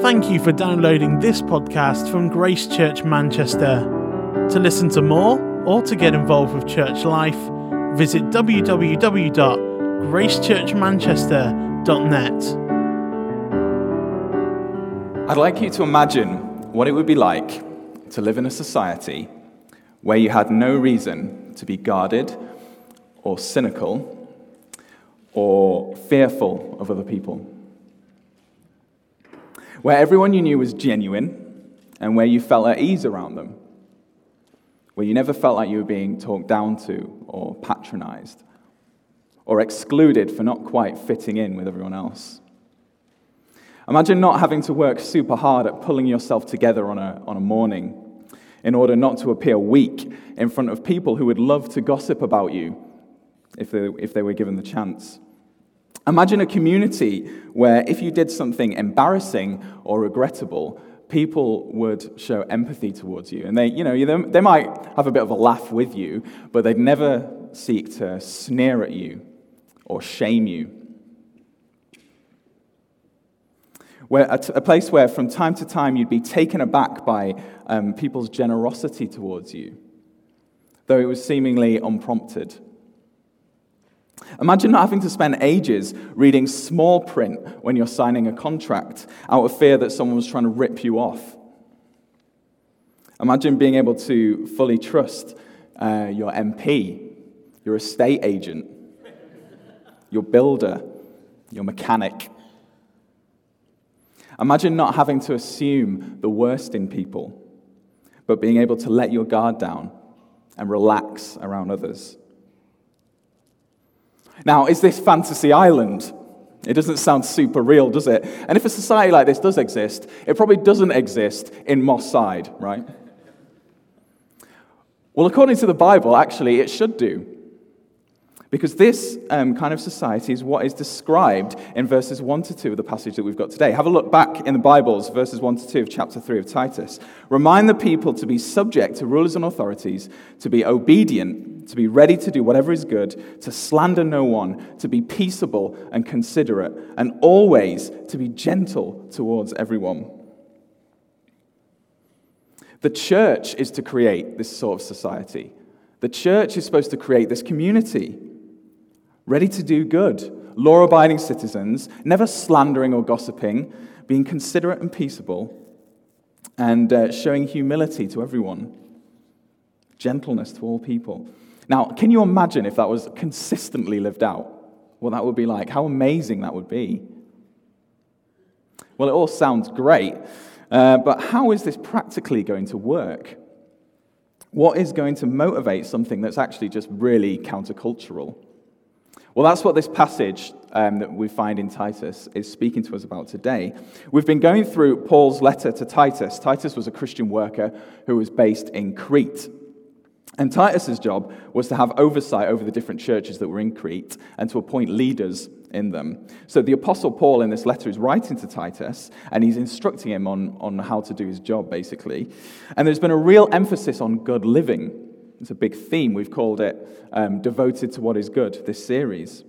Thank you for downloading this podcast from Grace Church Manchester. To listen to more or to get involved with church life, visit www.gracechurchmanchester.net. I'd like you to imagine what it would be like to live in a society where you had no reason to be guarded or cynical or fearful of other people where everyone you knew was genuine and where you felt at ease around them, where you never felt like you were being talked down to or patronized or excluded for not quite fitting in with everyone else. Imagine not having to work super hard at pulling yourself together on a, on a morning in order not to appear weak in front of people who would love to gossip about you if they, if they were given the chance. Imagine a community where if you did something embarrassing or regrettable, people would show empathy towards you. And they, you know, they might have a bit of a laugh with you, but they'd never seek to sneer at you or shame you. Where, a, place where from time to time you'd be taken aback by um, people's generosity towards you, though it was seemingly unprompted. Imagine not having to spend ages reading small print when you're signing a contract out of fear that someone was trying to rip you off. Imagine being able to fully trust uh, your MP, your estate agent, your builder, your mechanic. Imagine not having to assume the worst in people, but being able to let your guard down and relax around others. Now, is this fantasy island? It doesn't sound super real, does it? And if a society like this does exist, it probably doesn't exist in Moss Side, right? Well, according to the Bible, actually, it should do. Because this um, kind of society is what is described in verses 1 to 2 of the passage that we've got today. Have a look back in the Bibles, verses 1 to 2 of chapter 3 of Titus. Remind the people to be subject to rulers and authorities, to be obedient, to be ready to do whatever is good, to slander no one, to be peaceable and considerate, and always to be gentle towards everyone. The church is to create this sort of society. The church is supposed to create this community ready to do good, law abiding citizens, never slandering or gossiping, being considerate and peaceable, and uh, showing humility to everyone, gentleness to all people. Now, can you imagine if that was consistently lived out? What that would be like? How amazing that would be. Well, it all sounds great, uh, but how is this practically going to work? What is going to motivate something that's actually just really countercultural? Well, that's what this passage um, that we find in Titus is speaking to us about today. We've been going through Paul's letter to Titus. Titus was a Christian worker who was based in Crete. And Titus's job was to have oversight over the different churches that were in Crete and to appoint leaders in them. So the Apostle Paul in this letter is writing to Titus and he's instructing him on, on how to do his job, basically. And there's been a real emphasis on good living it's a big theme. We've called it um, Devoted to What is Good, this series.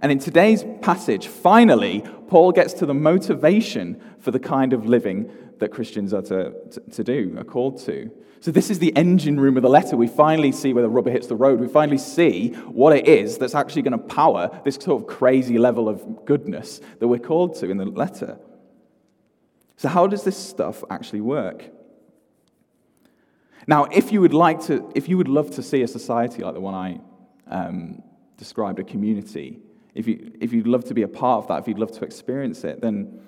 And in today's passage, finally, Paul gets to the motivation for the kind of living that Christians are to, to, to, do, are called to. So, this is the engine room of the letter. We finally see where the rubber hits the road. We finally see what it is that's actually going to power this sort of crazy level of goodness that we're called to in the letter. So, how does this stuff actually work? Now, if you would like to, if you would love to see a society like the one I um, described, a community, if, you, if you'd love to be a part of that, if you'd love to experience it, then,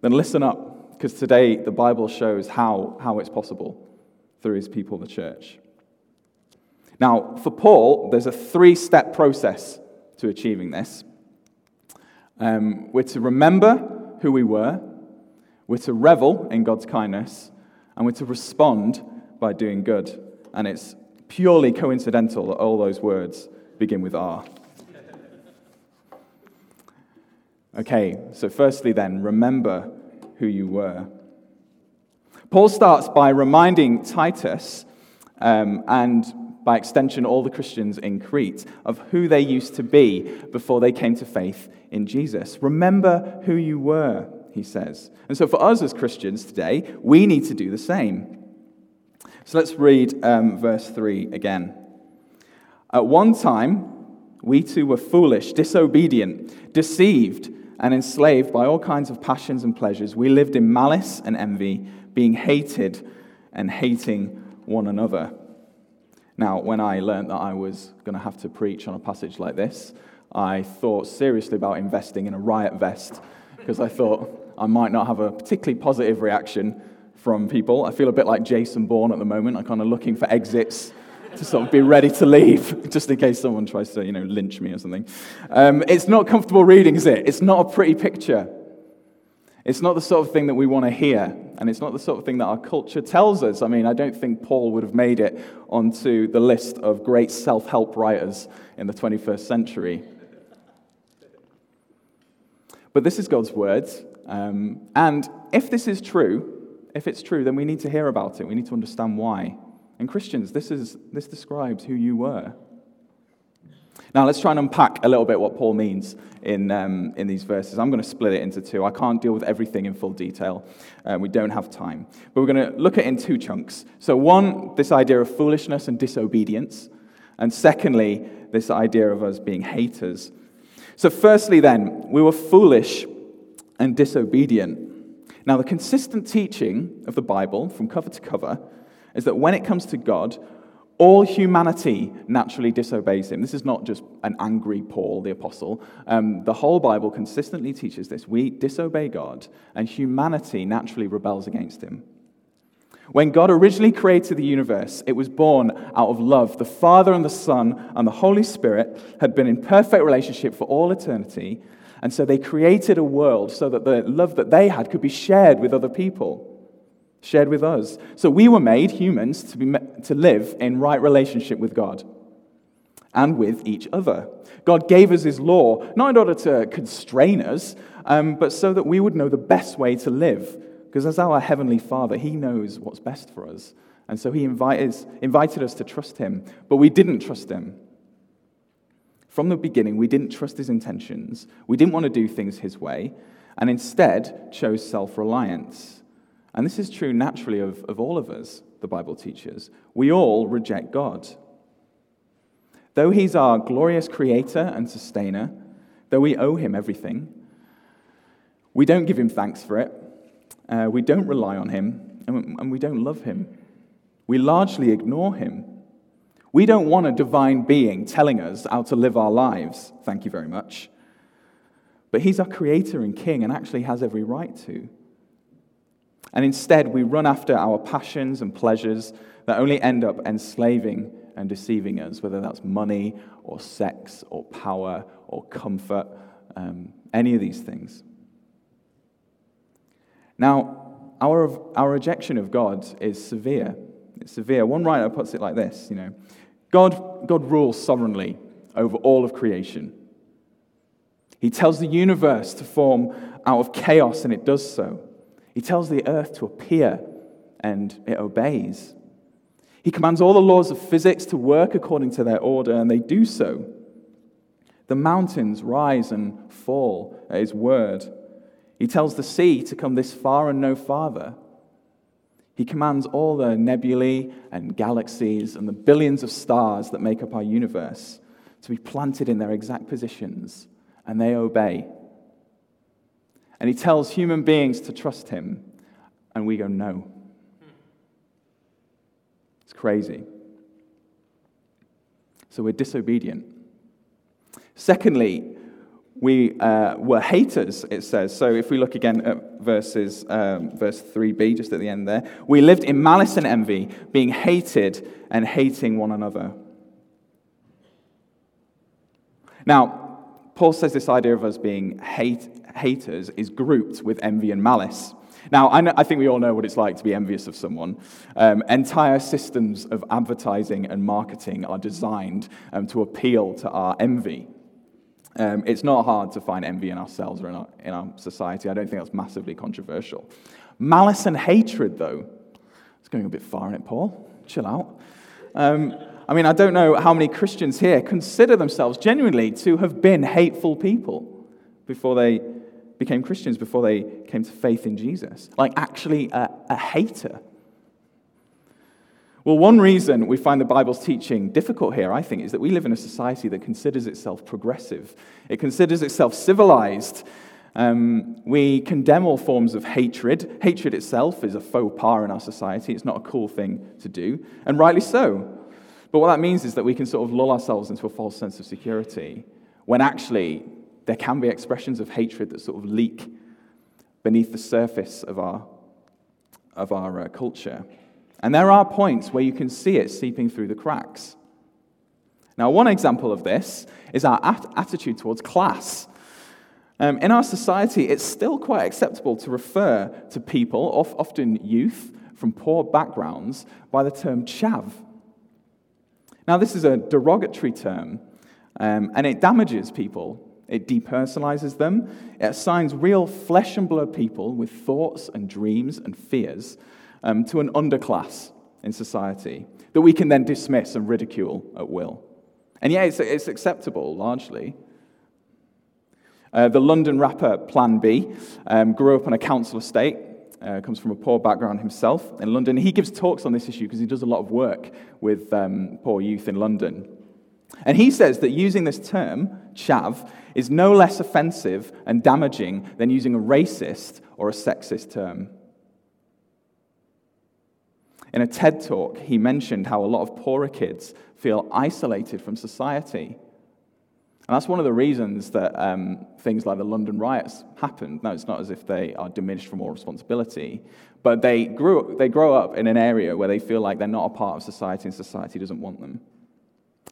then listen up, because today the Bible shows how, how it's possible through his people, the church. Now, for Paul, there's a three step process to achieving this. Um, we're to remember who we were, we're to revel in God's kindness, and we're to respond by doing good. And it's purely coincidental that all those words begin with R. Okay, so firstly, then, remember who you were. Paul starts by reminding Titus um, and by extension, all the Christians in Crete, of who they used to be before they came to faith in Jesus. Remember who you were. he says. And so for us as Christians today, we need to do the same. So let's read um, verse 3 again. At one time, we too were foolish, disobedient, deceived, and enslaved by all kinds of passions and pleasures. We lived in malice and envy, being hated and hating one another. Now, when I learned that I was going to have to preach on a passage like this, I thought seriously about investing in a riot vest because I thought I might not have a particularly positive reaction from people. I feel a bit like Jason Bourne at the moment. I'm kind of looking for exits to sort of be ready to leave, just in case someone tries to, you know, lynch me or something. Um, it's not comfortable reading, is it? It's not a pretty picture. It's not the sort of thing that we want to hear, and it's not the sort of thing that our culture tells us. I mean, I don't think Paul would have made it onto the list of great self help writers in the 21st century. But this is God's words, um, and if this is true, if it's true, then we need to hear about it. We need to understand why. And Christians, this, is, this describes who you were. Now, let's try and unpack a little bit what Paul means in, um, in these verses. I'm going to split it into two. I can't deal with everything in full detail. Uh, we don't have time. But we're going to look at it in two chunks. So, one, this idea of foolishness and disobedience. And secondly, this idea of us being haters. So, firstly, then, we were foolish and disobedient. Now, the consistent teaching of the Bible from cover to cover is that when it comes to God, all humanity naturally disobeys him. This is not just an angry Paul the apostle. Um, the whole Bible consistently teaches this. We disobey God, and humanity naturally rebels against him. When God originally created the universe, it was born out of love. The Father and the Son and the Holy Spirit had been in perfect relationship for all eternity, and so they created a world so that the love that they had could be shared with other people shared with us. So we were made, humans, to, be, to live in right relationship with God and with each other. God gave us His law, not in order to constrain us, um, but so that we would know the best way to live. Because as our Heavenly Father, He knows what's best for us. And so He invited, invited us to trust Him, but we didn't trust Him. From the beginning, we didn't trust His intentions, we didn't want to do things His way, and instead chose self reliance. And this is true naturally of, of all of us, the Bible teaches. We all reject God. Though He's our glorious creator and sustainer, though we owe Him everything, we don't give Him thanks for it. Uh, we don't rely on Him, and, and we don't love Him. We largely ignore Him. We don't want a divine being telling us how to live our lives. Thank you very much. But He's our creator and king and actually has every right to. And instead, we run after our passions and pleasures that only end up enslaving and deceiving us, whether that's money or sex or power or comfort, um, any of these things. Now, our, our rejection of God is severe. It's severe. One writer puts it like this you know, God, God rules sovereignly over all of creation. He tells the universe to form out of chaos, and it does so. He tells the earth to appear, and it obeys. He commands all the laws of physics to work according to their order, and they do so. The mountains rise and fall at his word. He tells the sea to come this far and no farther. He commands all the nebulae and galaxies and the billions of stars that make up our universe to be planted in their exact positions, and they obey. And he tells human beings to trust him, and we go, no. It's crazy. So we're disobedient. Secondly, we uh, were haters, it says. So if we look again at verses, um, verse 3b, just at the end there, we lived in malice and envy, being hated and hating one another. Now, Paul says this idea of us being hate, haters is grouped with envy and malice. Now, I, know, I, think we all know what it's like to be envious of someone. Um, entire systems of advertising and marketing are designed um, to appeal to our envy. Um, it's not hard to find envy in ourselves or in our, in our society. I don't think that's massively controversial. Malice and hatred, though, it's going a bit far in it, Paul. Chill out. Um, I mean, I don't know how many Christians here consider themselves genuinely to have been hateful people before they became Christians before they came to faith in Jesus. Like, actually, a, a hater. Well, one reason we find the Bible's teaching difficult here, I think, is that we live in a society that considers itself progressive. It considers itself civilized. Um, we condemn all forms of hatred. Hatred itself is a faux pas in our society. It's not a cool thing to do, and rightly so. But what that means is that we can sort of lull ourselves into a false sense of security when actually there can be expressions of hatred that sort of leak beneath the surface of our, of our uh, culture. And there are points where you can see it seeping through the cracks. Now, one example of this is our at- attitude towards class. Um, in our society, it's still quite acceptable to refer to people, often youth from poor backgrounds, by the term chav. Now, this is a derogatory term, um, and it damages people. It depersonalizes them. It assigns real flesh and blood people with thoughts and dreams and fears um, to an underclass in society that we can then dismiss and ridicule at will. And yeah, it's, it's acceptable largely. Uh, the London rapper Plan B um, grew up on a council estate, uh, comes from a poor background himself in London. He gives talks on this issue because he does a lot of work with um, poor youth in London. And he says that using this term, chav, is no less offensive and damaging than using a racist or a sexist term. In a TED talk, he mentioned how a lot of poorer kids feel isolated from society. And that's one of the reasons that um, things like the London riots happened. Now, it's not as if they are diminished from all responsibility, but they, grew, they grow up in an area where they feel like they're not a part of society and society doesn't want them.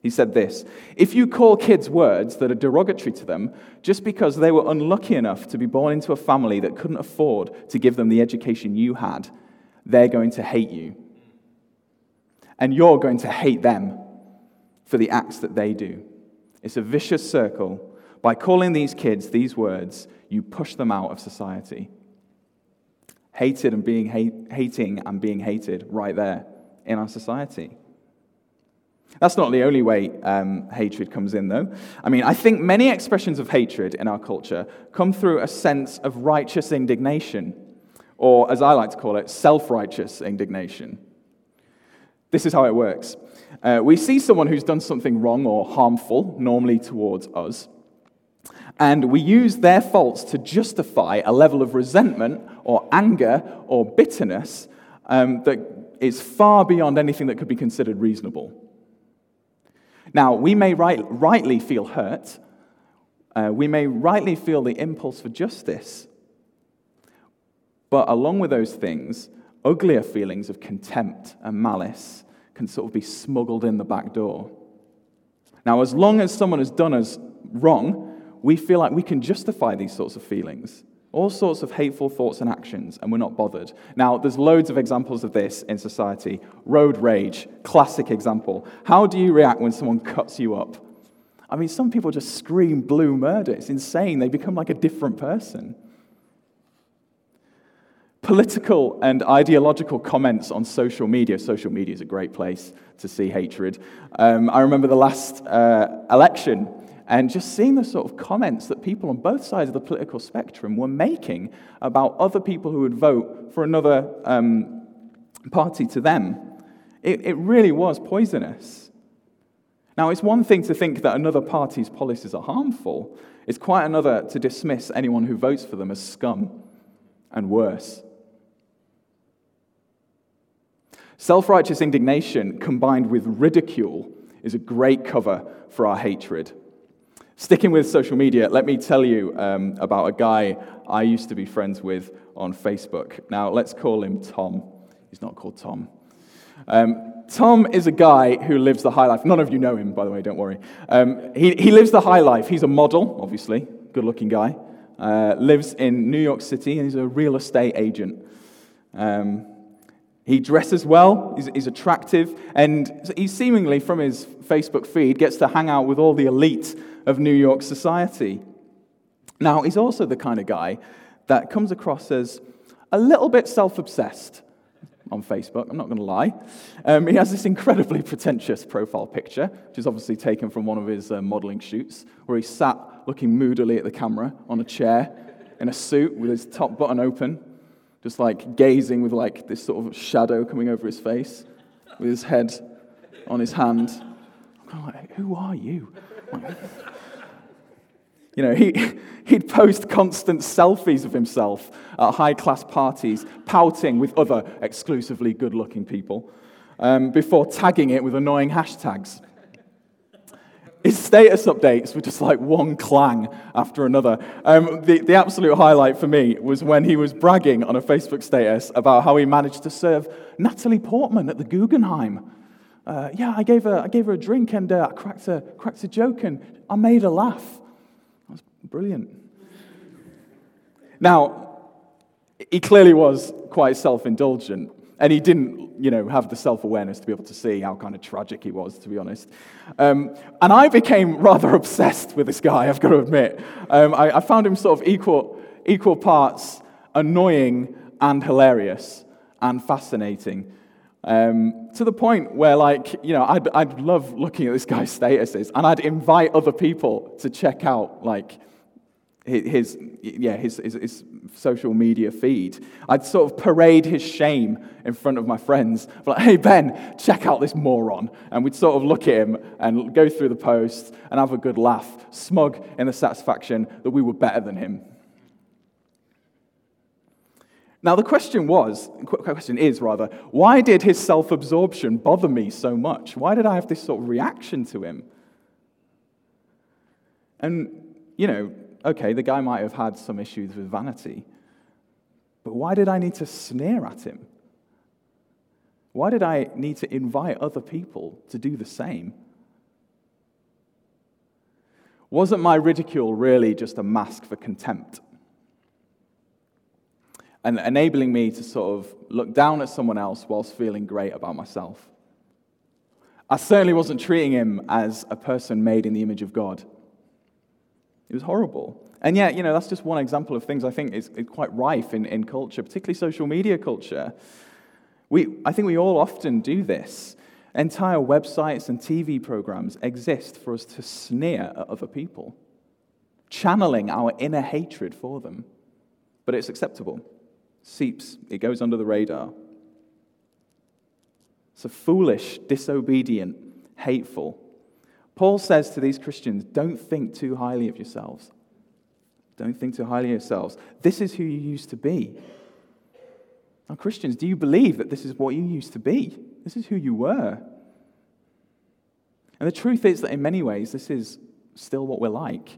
He said this If you call kids words that are derogatory to them just because they were unlucky enough to be born into a family that couldn't afford to give them the education you had, they're going to hate you and you're going to hate them for the acts that they do. It's a vicious circle. By calling these kids these words, you push them out of society. Hated and being hate, hating and being hated right there in our society. That's not the only way um, hatred comes in, though. I mean, I think many expressions of hatred in our culture come through a sense of righteous indignation, or as I like to call it, self righteous indignation. This is how it works. Uh, we see someone who's done something wrong or harmful, normally towards us, and we use their faults to justify a level of resentment or anger or bitterness um, that is far beyond anything that could be considered reasonable. Now, we may right, rightly feel hurt, uh, we may rightly feel the impulse for justice, but along with those things, uglier feelings of contempt and malice can sort of be smuggled in the back door. Now, as long as someone has done us wrong, we feel like we can justify these sorts of feelings, all sorts of hateful thoughts and actions, and we're not bothered. Now, there's loads of examples of this in society. Road rage, classic example. How do you react when someone cuts you up? I mean, some people just scream blue murder. It's insane. They become like a different person. Political and ideological comments on social media. Social media is a great place to see hatred. Um, I remember the last uh, election and just seeing the sort of comments that people on both sides of the political spectrum were making about other people who would vote for another um, party to them. It, it really was poisonous. Now, it's one thing to think that another party's policies are harmful, it's quite another to dismiss anyone who votes for them as scum and worse. Self righteous indignation combined with ridicule is a great cover for our hatred. Sticking with social media, let me tell you um, about a guy I used to be friends with on Facebook. Now, let's call him Tom. He's not called Tom. Um, Tom is a guy who lives the high life. None of you know him, by the way, don't worry. Um, he, he lives the high life. He's a model, obviously, good looking guy. Uh, lives in New York City, and he's a real estate agent. Um, he dresses well, he's, he's, attractive, and he seemingly, from his Facebook feed, gets to hang out with all the elite of New York society. Now, he's also the kind of guy that comes across as a little bit self obsessed on Facebook, I'm not going to lie. Um, he has this incredibly pretentious profile picture, which is obviously taken from one of his uh, modeling shoots, where he's sat looking moodily at the camera on a chair in a suit with his top button open, just like gazing with like this sort of shadow coming over his face, with his head on his hand. I'm like, who are you? You know, he, he'd post constant selfies of himself at high class parties, pouting with other exclusively good looking people, um, before tagging it with annoying hashtags. His status updates were just like one clang after another. Um, the, the absolute highlight for me was when he was bragging on a Facebook status about how he managed to serve Natalie Portman at the Guggenheim. Uh, yeah, I gave, her, I gave her a drink and uh, I cracked a, cracked a joke and I made her laugh. That was brilliant. Now, he clearly was quite self indulgent, and he didn't, you know, have the self awareness to be able to see how kind of tragic he was, to be honest. Um, and I became rather obsessed with this guy, I've got to admit. Um, I, I found him sort of equal, equal parts annoying and hilarious and fascinating. Um, to the point where, like, you know, I'd, I'd love looking at this guy's statuses and I'd invite other people to check out, like, his, yeah, his, his, his, social media feed. I'd sort of parade his shame in front of my friends. Like, hey, Ben, check out this moron. And we'd sort of look at him and go through the posts and have a good laugh, smug in the satisfaction that we were better than him. Now, the question was, question is rather, why did his self absorption bother me so much? Why did I have this sort of reaction to him? And, you know, okay, the guy might have had some issues with vanity, but why did I need to sneer at him? Why did I need to invite other people to do the same? Wasn't my ridicule really just a mask for contempt? And enabling me to sort of look down at someone else whilst feeling great about myself. I certainly wasn't treating him as a person made in the image of God. It was horrible. And yet, you know, that's just one example of things I think is, is quite rife in, in culture, particularly social media culture. We, I think we all often do this. Entire websites and TV programs exist for us to sneer at other people, channeling our inner hatred for them. But it's acceptable, seeps, it goes under the radar. So foolish, disobedient, hateful. Paul says to these Christians, don't think too highly of yourselves. Don't think too highly of yourselves. This is who you used to be. Now, Christians, do you believe that this is what you used to be? This is who you were. And the truth is that in many ways, this is still what we're like.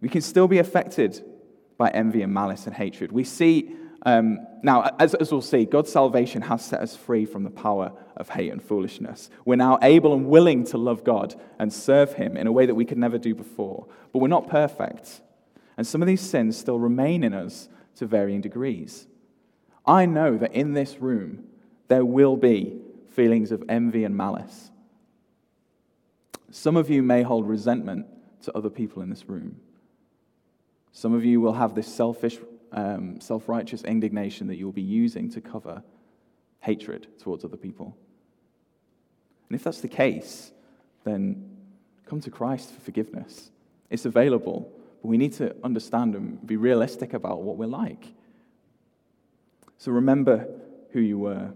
We can still be affected by envy and malice and hatred. We see um, now, as, as, we'll see, God's salvation has set us free from the power of hate and foolishness. We're now able and willing to love God and serve Him in a way that we could never do before. But we're not perfect. And some of these sins still remain in us to varying degrees. I know that in this room, there will be feelings of envy and malice. Some of you may hold resentment to other people in this room. Some of you will have this selfish um, self righteous indignation that you'll be using to cover hatred towards other people. And if that's the case, then come to Christ for forgiveness. It's available, but we need to understand and be realistic about what we're like. So remember who you were.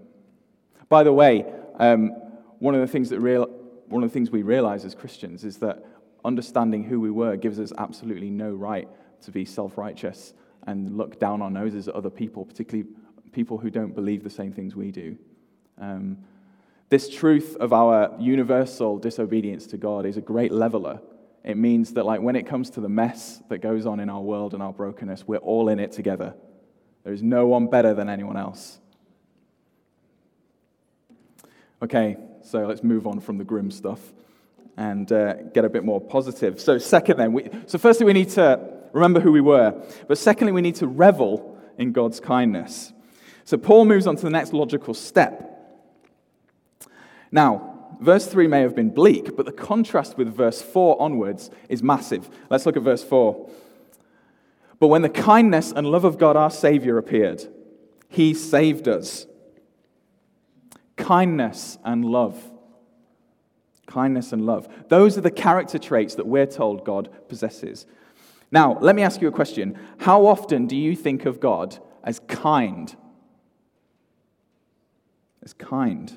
By the way, um, one of the things that real, one of the things we realize as Christians is that understanding who we were gives us absolutely no right to be self-righteous and look down our noses at other people, particularly people who don't believe the same things we do. Um, this truth of our universal disobedience to God is a great leveler. It means that, like, when it comes to the mess that goes on in our world and our brokenness, we're all in it together. There is no one better than anyone else. Okay, so let's move on from the grim stuff and uh, get a bit more positive. So, second, then, we, so firstly, we need to remember who we were. But secondly, we need to revel in God's kindness. So Paul moves on to the next logical step. Now, verse 3 may have been bleak, but the contrast with verse 4 onwards is massive. Let's look at verse 4. But when the kindness and love of God our Savior appeared, he saved us. Kindness and love. Kindness and love. Those are the character traits that we're told God possesses. Now, let me ask you a question. How often do you think of God as kind? As kind.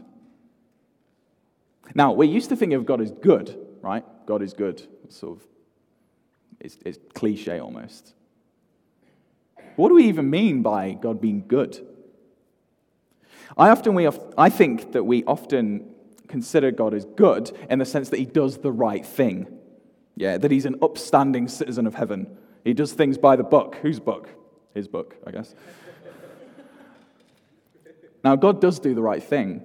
Now, we're used to thinking of God as good, right? God is good. It's sort of, it's, it's cliche almost. What do we even mean by God being good? I often we I think that we often consider God as good in the sense that he does the right thing. Yeah, that he's an upstanding citizen of heaven. He does things by the book. Whose book? His book, I guess. now, God does do the right thing.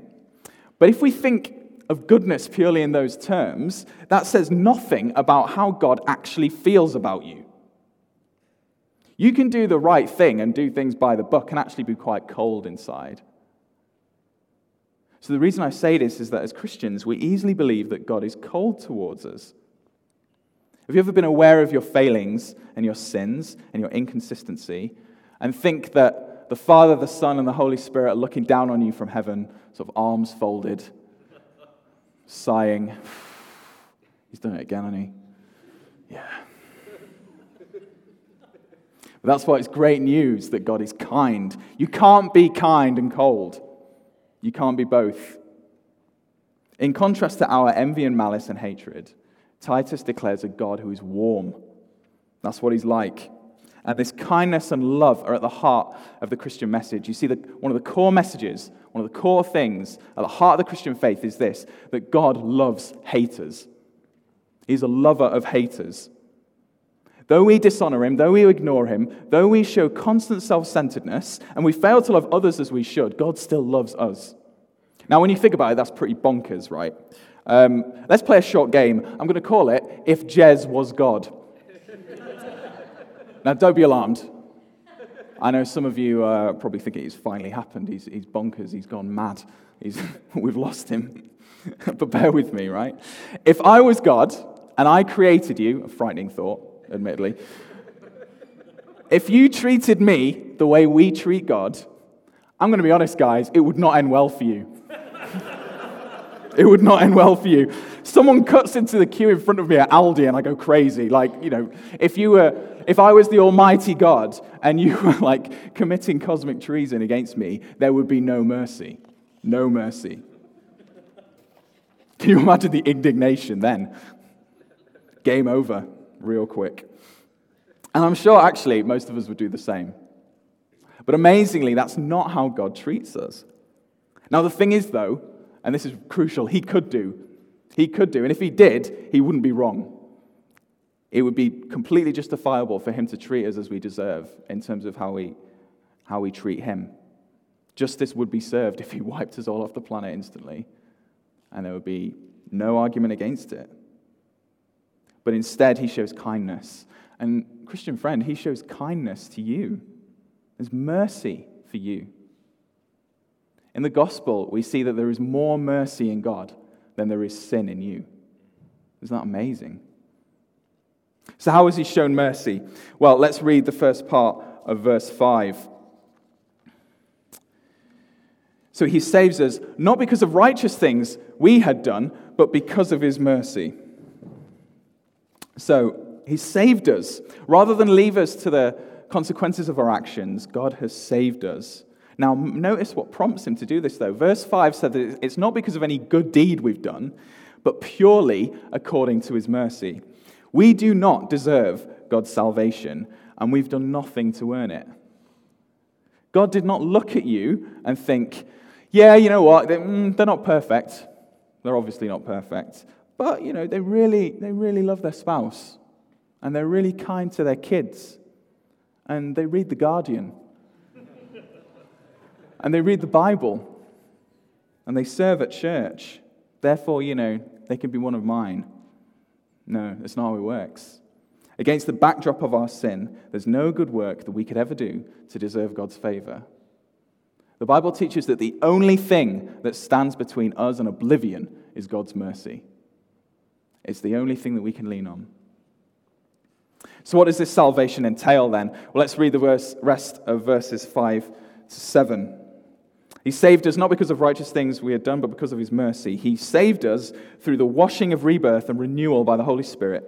But if we think of goodness purely in those terms, that says nothing about how God actually feels about you. You can do the right thing and do things by the book and actually be quite cold inside. So, the reason I say this is that as Christians, we easily believe that God is cold towards us. Have you ever been aware of your failings and your sins and your inconsistency and think that the Father, the Son, and the Holy Spirit are looking down on you from heaven, sort of arms folded, sighing? He's done it again, hasn't he? Yeah. But that's why it's great news that God is kind. You can't be kind and cold. You can't be both. In contrast to our envy and malice and hatred, Titus declares a God who is warm. That's what he's like. And this kindness and love are at the heart of the Christian message. You see, one of the core messages, one of the core things at the heart of the Christian faith is this that God loves haters. He's a lover of haters. Though we dishonor him, though we ignore him, though we show constant self centeredness, and we fail to love others as we should, God still loves us. Now, when you think about it, that's pretty bonkers, right? Um, let's play a short game. I'm going to call it If Jez Was God. now, don't be alarmed. I know some of you are probably thinking it's finally happened. He's, he's bonkers. He's gone mad. He's, we've lost him. but bear with me, right? If I was God and I created you, a frightening thought, admittedly. if you treated me the way we treat God, I'm going to be honest, guys, it would not end well for you. it would not end well for you. Someone cuts into the queue in front of me at Aldi and I go crazy. Like, you know, if you were, if I was the Almighty God and you were like committing cosmic treason against me, there would be no mercy. No mercy. Can you imagine the indignation then? Game over real quick. And I'm sure actually most of us would do the same. But amazingly, that's not how God treats us. Now, the thing is, though, and this is crucial, He could do. He could do. And if He did, He wouldn't be wrong. It would be completely justifiable for Him to treat us as we deserve in terms of how we, how we treat Him. Justice would be served if He wiped us all off the planet instantly, and there would be no argument against it but instead he shows kindness. And, Christian friend, he shows kindness to you. There's mercy for you. In the gospel, we see that there is more mercy in God than there is sin in you. Isn't that amazing? So, how has he shown mercy? Well, let's read the first part of verse 5. So, he saves us not because of righteous things we had done, but because of his mercy. So he saved us. Rather than leave us to the consequences of our actions, God has saved us. Now, notice what prompts him to do this, though. Verse 5 said that it's not because of any good deed we've done, but purely according to his mercy. We do not deserve God's salvation, and we've done nothing to earn it. God did not look at you and think, yeah, you know what, mm, they're not perfect. They're obviously not perfect. But, you know, they really, they really love their spouse. And they're really kind to their kids. And they read The Guardian. And they read the Bible. And they serve at church. Therefore, you know, they can be one of mine. No, that's not how it works. Against the backdrop of our sin, there's no good work that we could ever do to deserve God's favor. The Bible teaches that the only thing that stands between us and oblivion is God's mercy. It's the only thing that we can lean on. So, what does this salvation entail then? Well, let's read the verse, rest of verses 5 to 7. He saved us not because of righteous things we had done, but because of his mercy. He saved us through the washing of rebirth and renewal by the Holy Spirit,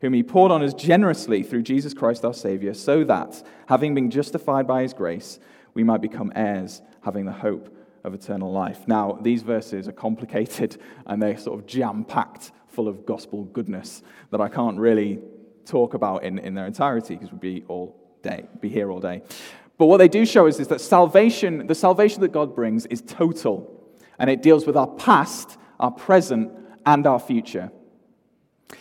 whom he poured on us generously through Jesus Christ our Savior, so that, having been justified by his grace, we might become heirs, having the hope of eternal life. Now, these verses are complicated and they're sort of jam packed full of gospel goodness that I can't really talk about in, in their entirety because we'd be all day, be here all day. But what they do show us is that salvation, the salvation that God brings, is total, and it deals with our past, our present, and our future.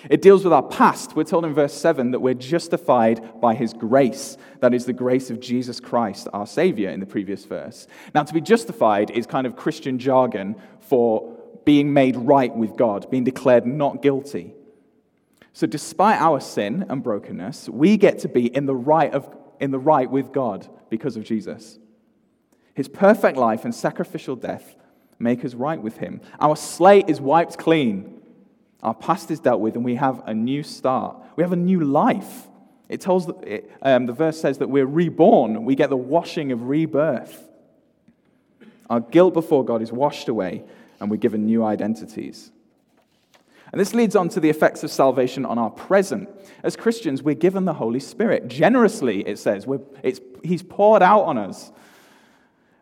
It deals with our past. We're told in verse 7 that we're justified by his grace. That is the grace of Jesus Christ, our Savior, in the previous verse. Now, to be justified is kind of Christian jargon for being made right with God, being declared not guilty. So, despite our sin and brokenness, we get to be in the right, of, in the right with God because of Jesus. His perfect life and sacrificial death make us right with him. Our slate is wiped clean our past is dealt with, and we have a new start. We have a new life. It tells it, um, the verse says that we're reborn. We get the washing of rebirth. Our guilt before God is washed away, and we're given new identities. And this leads on to the effects of salvation on our present. As Christians, we're given the Holy Spirit. Generously, it says, He's poured out on us.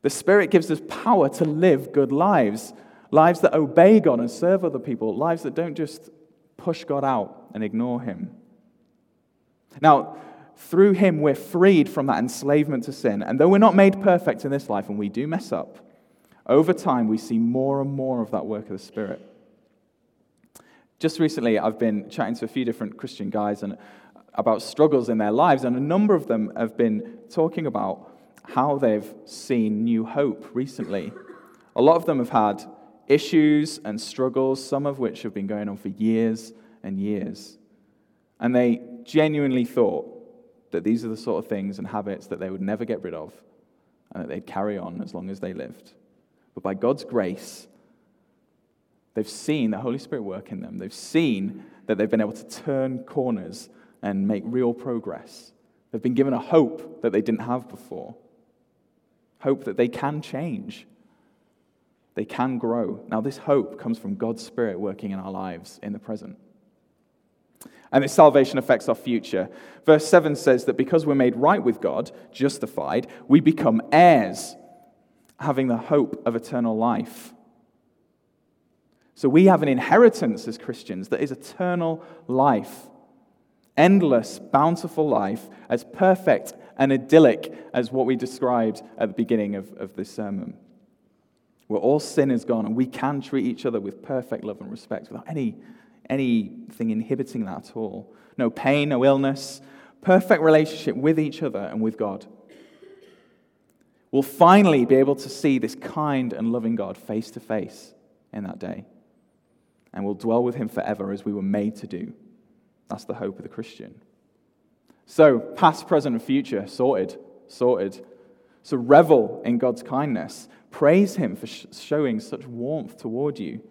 The Spirit gives us power to live good lives lives that obey God and serve other people, lives that don't just push God out and ignore Him. Now, through Him, we're freed from that enslavement to sin. And though we're not made perfect in this life and we do mess up, over time we see more and more of that work of the Spirit. Just recently, I've been chatting to a few different Christian guys and about struggles in their lives, and a number of them have been talking about how they've seen new hope recently. A lot of them have had issues and struggles, some of which have been going on for years and years. And they genuinely thought that these are the sort of things and habits that they would never get rid of and that they'd carry on as long as they lived. But by God's grace, they've seen the Holy Spirit work in them. They've seen that they've been able to turn corners and make real progress. They've been given a hope that they didn't have before. Hope that they can change they can grow. Now, this hope comes from God's Spirit working in our lives in the present. And this salvation affects our future. Verse 7 says that because we're made right with God, justified, we become heirs, having the hope of eternal life. So we have an inheritance as Christians that is eternal life, endless, bountiful life, as perfect and idyllic as what we described at the beginning of, of this sermon where all sin is gone and we can treat each other with perfect love and respect without any, anything inhibiting that at all. No pain, no illness, perfect relationship with each other and with God. We'll finally be able to see this kind and loving God face to face in that day. And we'll dwell with him forever as we were made to do. That's the hope of the Christian. So, past, present, and future, sorted, sorted. So, revel in God's kindness. Praise him for sh- showing such warmth toward you,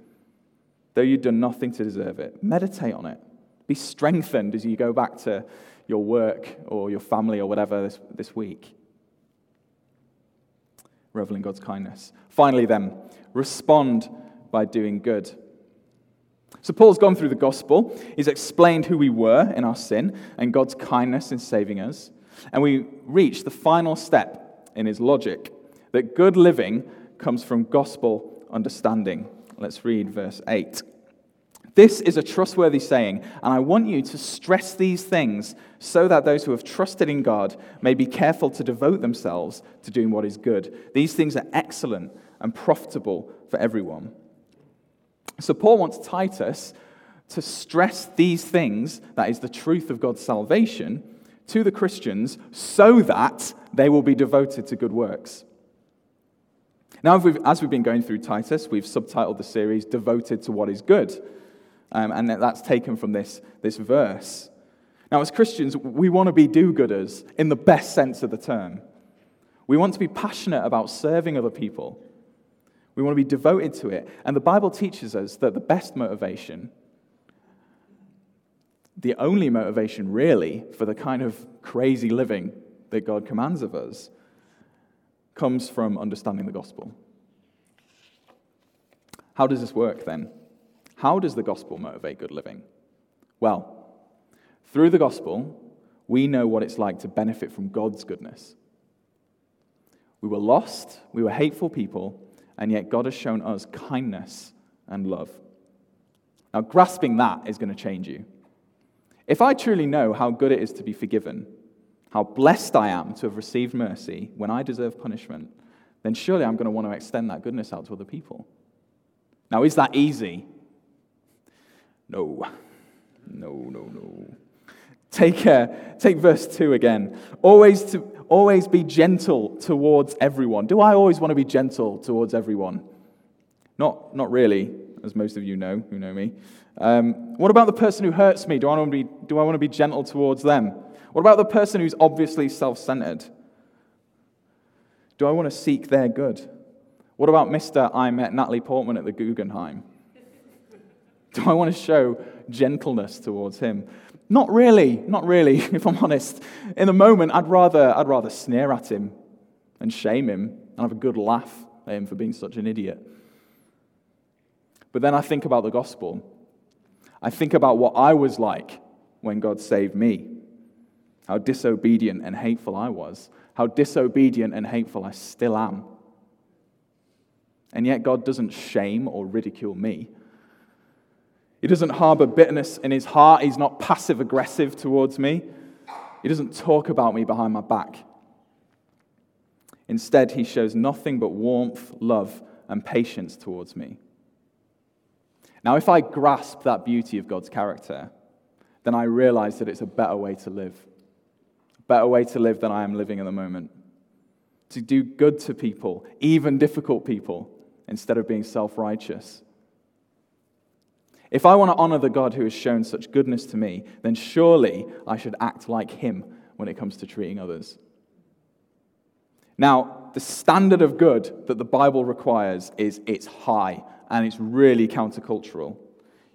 though you've done nothing to deserve it. Meditate on it. Be strengthened as you go back to your work or your family or whatever this, this week. Revel in God's kindness. Finally, then, respond by doing good. So, Paul's gone through the gospel. He's explained who we were in our sin and God's kindness in saving us. And we reach the final step in his logic that good living comes from gospel understanding. Let's read verse 8. This is a trustworthy saying, and I want you to stress these things so that those who have trusted in God may be careful to devote themselves to doing what is good. These things are excellent and profitable for everyone. So, Paul wants Titus to stress these things, that is the truth of God's salvation, to the Christians so that they will be devoted to good works. Now, we've, as we've been going through Titus, we've subtitled the series Devoted to What is Good. Um, and that's taken from this, this verse. Now, as Christians, we want to be do gooders in the best sense of the term. We want to be passionate about serving other people. We want to be devoted to it. And the Bible teaches us that the best motivation, the only motivation really for the kind of crazy living that God commands of us, comes from understanding the gospel. How does this work then? How does the gospel motivate good living? Well, Through the gospel, we know what it's like to benefit from God's goodness. We were lost, we were hateful people, and yet God has shown us kindness and love. Now, grasping that is going to change you. If I truly know how good it is to be forgiven, how blessed I am to have received mercy when I deserve punishment, then surely I'm going to want to extend that goodness out to other people. Now, is that easy? No. No, no, no. Take, uh, take verse 2 again. Always, to, always be gentle towards everyone. Do I always want to be gentle towards everyone? Not, not really, as most of you know who know me. Um, what about the person who hurts me? Do I, want to be, do I want to be gentle towards them? What about the person who's obviously self centered? Do I want to seek their good? What about Mr. I met Natalie Portman at the Guggenheim? Do I want to show gentleness towards him? Not really, not really, if I'm honest. In the moment, I'd rather, I'd rather sneer at him and shame him and have a good laugh at him for being such an idiot. But then I think about the gospel. I think about what I was like when God saved me, how disobedient and hateful I was, how disobedient and hateful I still am. And yet, God doesn't shame or ridicule me. He doesn't harbor bitterness in his heart. He's not passive aggressive towards me. He doesn't talk about me behind my back. Instead, he shows nothing but warmth, love, and patience towards me. Now, if I grasp that beauty of God's character, then I realize that it's a better way to live. A better way to live than I am living at the moment. To do good to people, even difficult people, instead of being self righteous. If I want to honor the God who has shown such goodness to me, then surely I should act like him when it comes to treating others. Now, the standard of good that the Bible requires is it's high and it's really countercultural.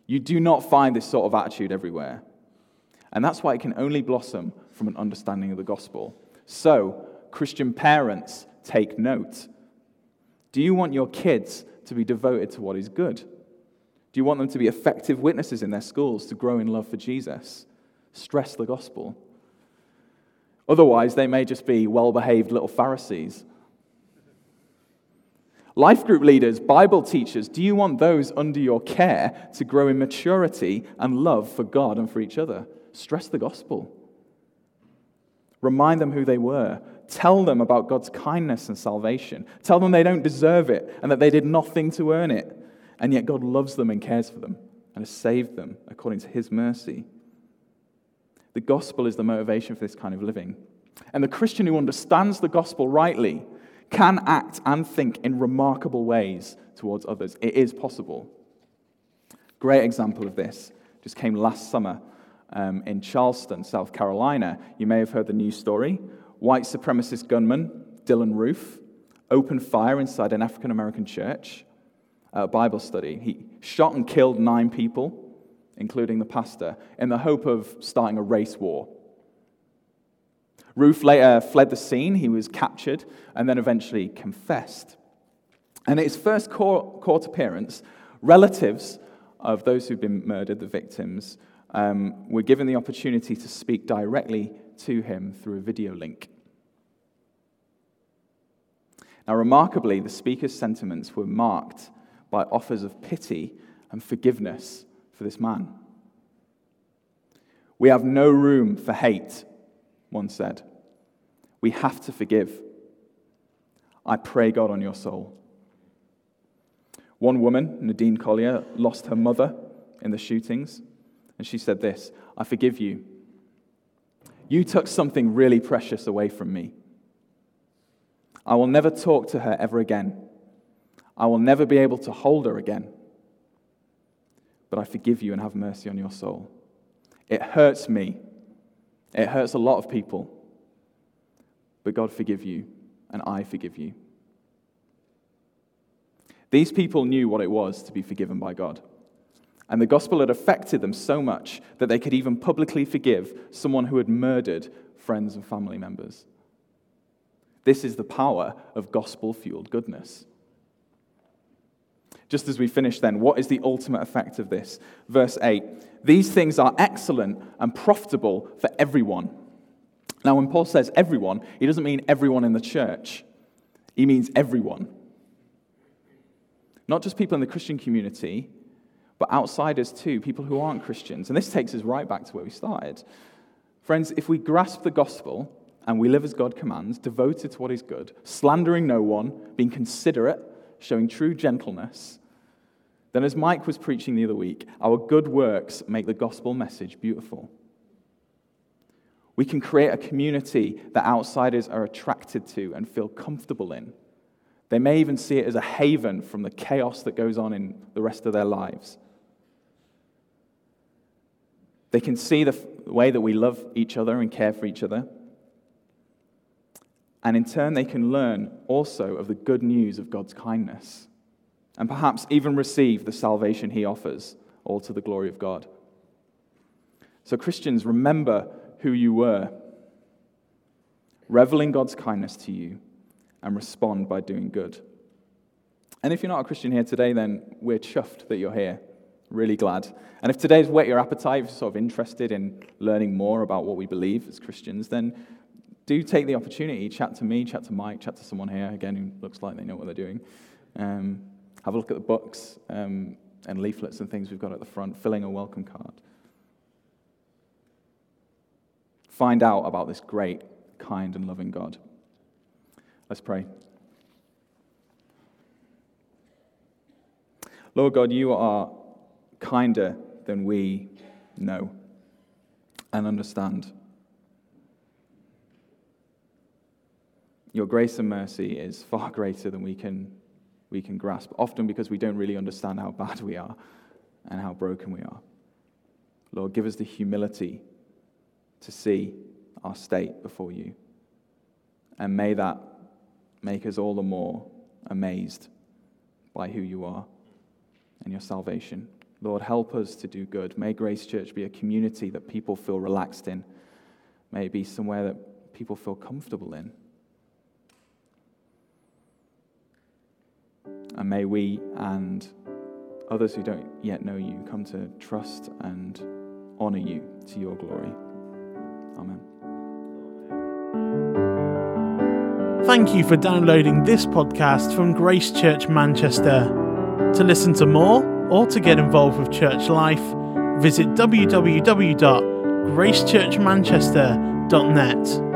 You do not find this sort of attitude everywhere. And that's why it can only blossom from an understanding of the gospel. So, Christian parents, take note. Do you want your kids to be devoted to what is good? Do you want them to be effective witnesses in their schools to grow in love for Jesus? Stress the gospel. Otherwise, they may just be well behaved little Pharisees. Life group leaders, Bible teachers, do you want those under your care to grow in maturity and love for God and for each other? Stress the gospel. Remind them who they were. Tell them about God's kindness and salvation. Tell them they don't deserve it and that they did nothing to earn it and yet God loves them and cares for them and has saved them according to his mercy. The gospel is the motivation for this kind of living. And the Christian who understands the gospel rightly can act and think in remarkable ways towards others. It is possible. Great example of this just came last summer um, in Charleston, South Carolina. You may have heard the news story. White supremacist gunman Dylann Roof opened fire inside an African American church uh, Bible study. He shot and killed nine people, including the pastor, in the hope of starting a race war. Roof later fled the scene, he was captured, and then eventually confessed. And at his first court, appearance, relatives of those who'd been murdered, the victims, um, were given the opportunity to speak directly to him through a video link. Now, remarkably, the speaker's sentiments were marked by offers of pity and forgiveness for this man. We have no room for hate, one said. We have to forgive. I pray God on your soul. One woman, Nadine Collier, lost her mother in the shootings, and she said this I forgive you. You took something really precious away from me. I will never talk to her ever again. I will never be able to hold her again. But I forgive you and have mercy on your soul. It hurts me. It hurts a lot of people. But God forgive you, and I forgive you. These people knew what it was to be forgiven by God. And the gospel had affected them so much that they could even publicly forgive someone who had murdered friends and family members. This is the power of gospel fueled goodness. Just as we finish, then, what is the ultimate effect of this? Verse 8 These things are excellent and profitable for everyone. Now, when Paul says everyone, he doesn't mean everyone in the church, he means everyone. Not just people in the Christian community, but outsiders too, people who aren't Christians. And this takes us right back to where we started. Friends, if we grasp the gospel and we live as God commands, devoted to what is good, slandering no one, being considerate, showing true gentleness, then as Mike was preaching the other week, our good works make the gospel message beautiful. We can create a community that outsiders are attracted to and feel comfortable in. They may even see it as a haven from the chaos that goes on in the rest of their lives. They can see the way that we love each other and care for each other. And in turn, they can learn also of the good news of God's kindness and perhaps even receive the salvation he offers, all to the glory of God. So, Christians, remember who you were. Revel in God's kindness to you and respond by doing good. And if you're not a Christian here today, then we're chuffed that you're here. Really glad. And if today's whet your appetite, sort of interested in learning more about what we believe as Christians, then do take the opportunity. Chat to me, chat to Mike, chat to someone here, again, who looks like they know what they're doing. Um, have a look at the books um, and leaflets and things we've got at the front, filling a welcome card. Find out about this great, kind, and loving God. Let's pray. Lord God, you are kinder than we know and understand. Your grace and mercy is far greater than we can, we can grasp, often because we don't really understand how bad we are and how broken we are. Lord, give us the humility to see our state before you. And may that make us all the more amazed by who you are and your salvation. Lord, help us to do good. May Grace Church be a community that people feel relaxed in. May it be somewhere that people feel comfortable in. And may we and others who don't yet know you come to trust and honor you to your glory. Amen. Thank you for downloading this podcast from Grace Church Manchester. To listen to more or to get involved with church life, visit www.gracechurchmanchester.net.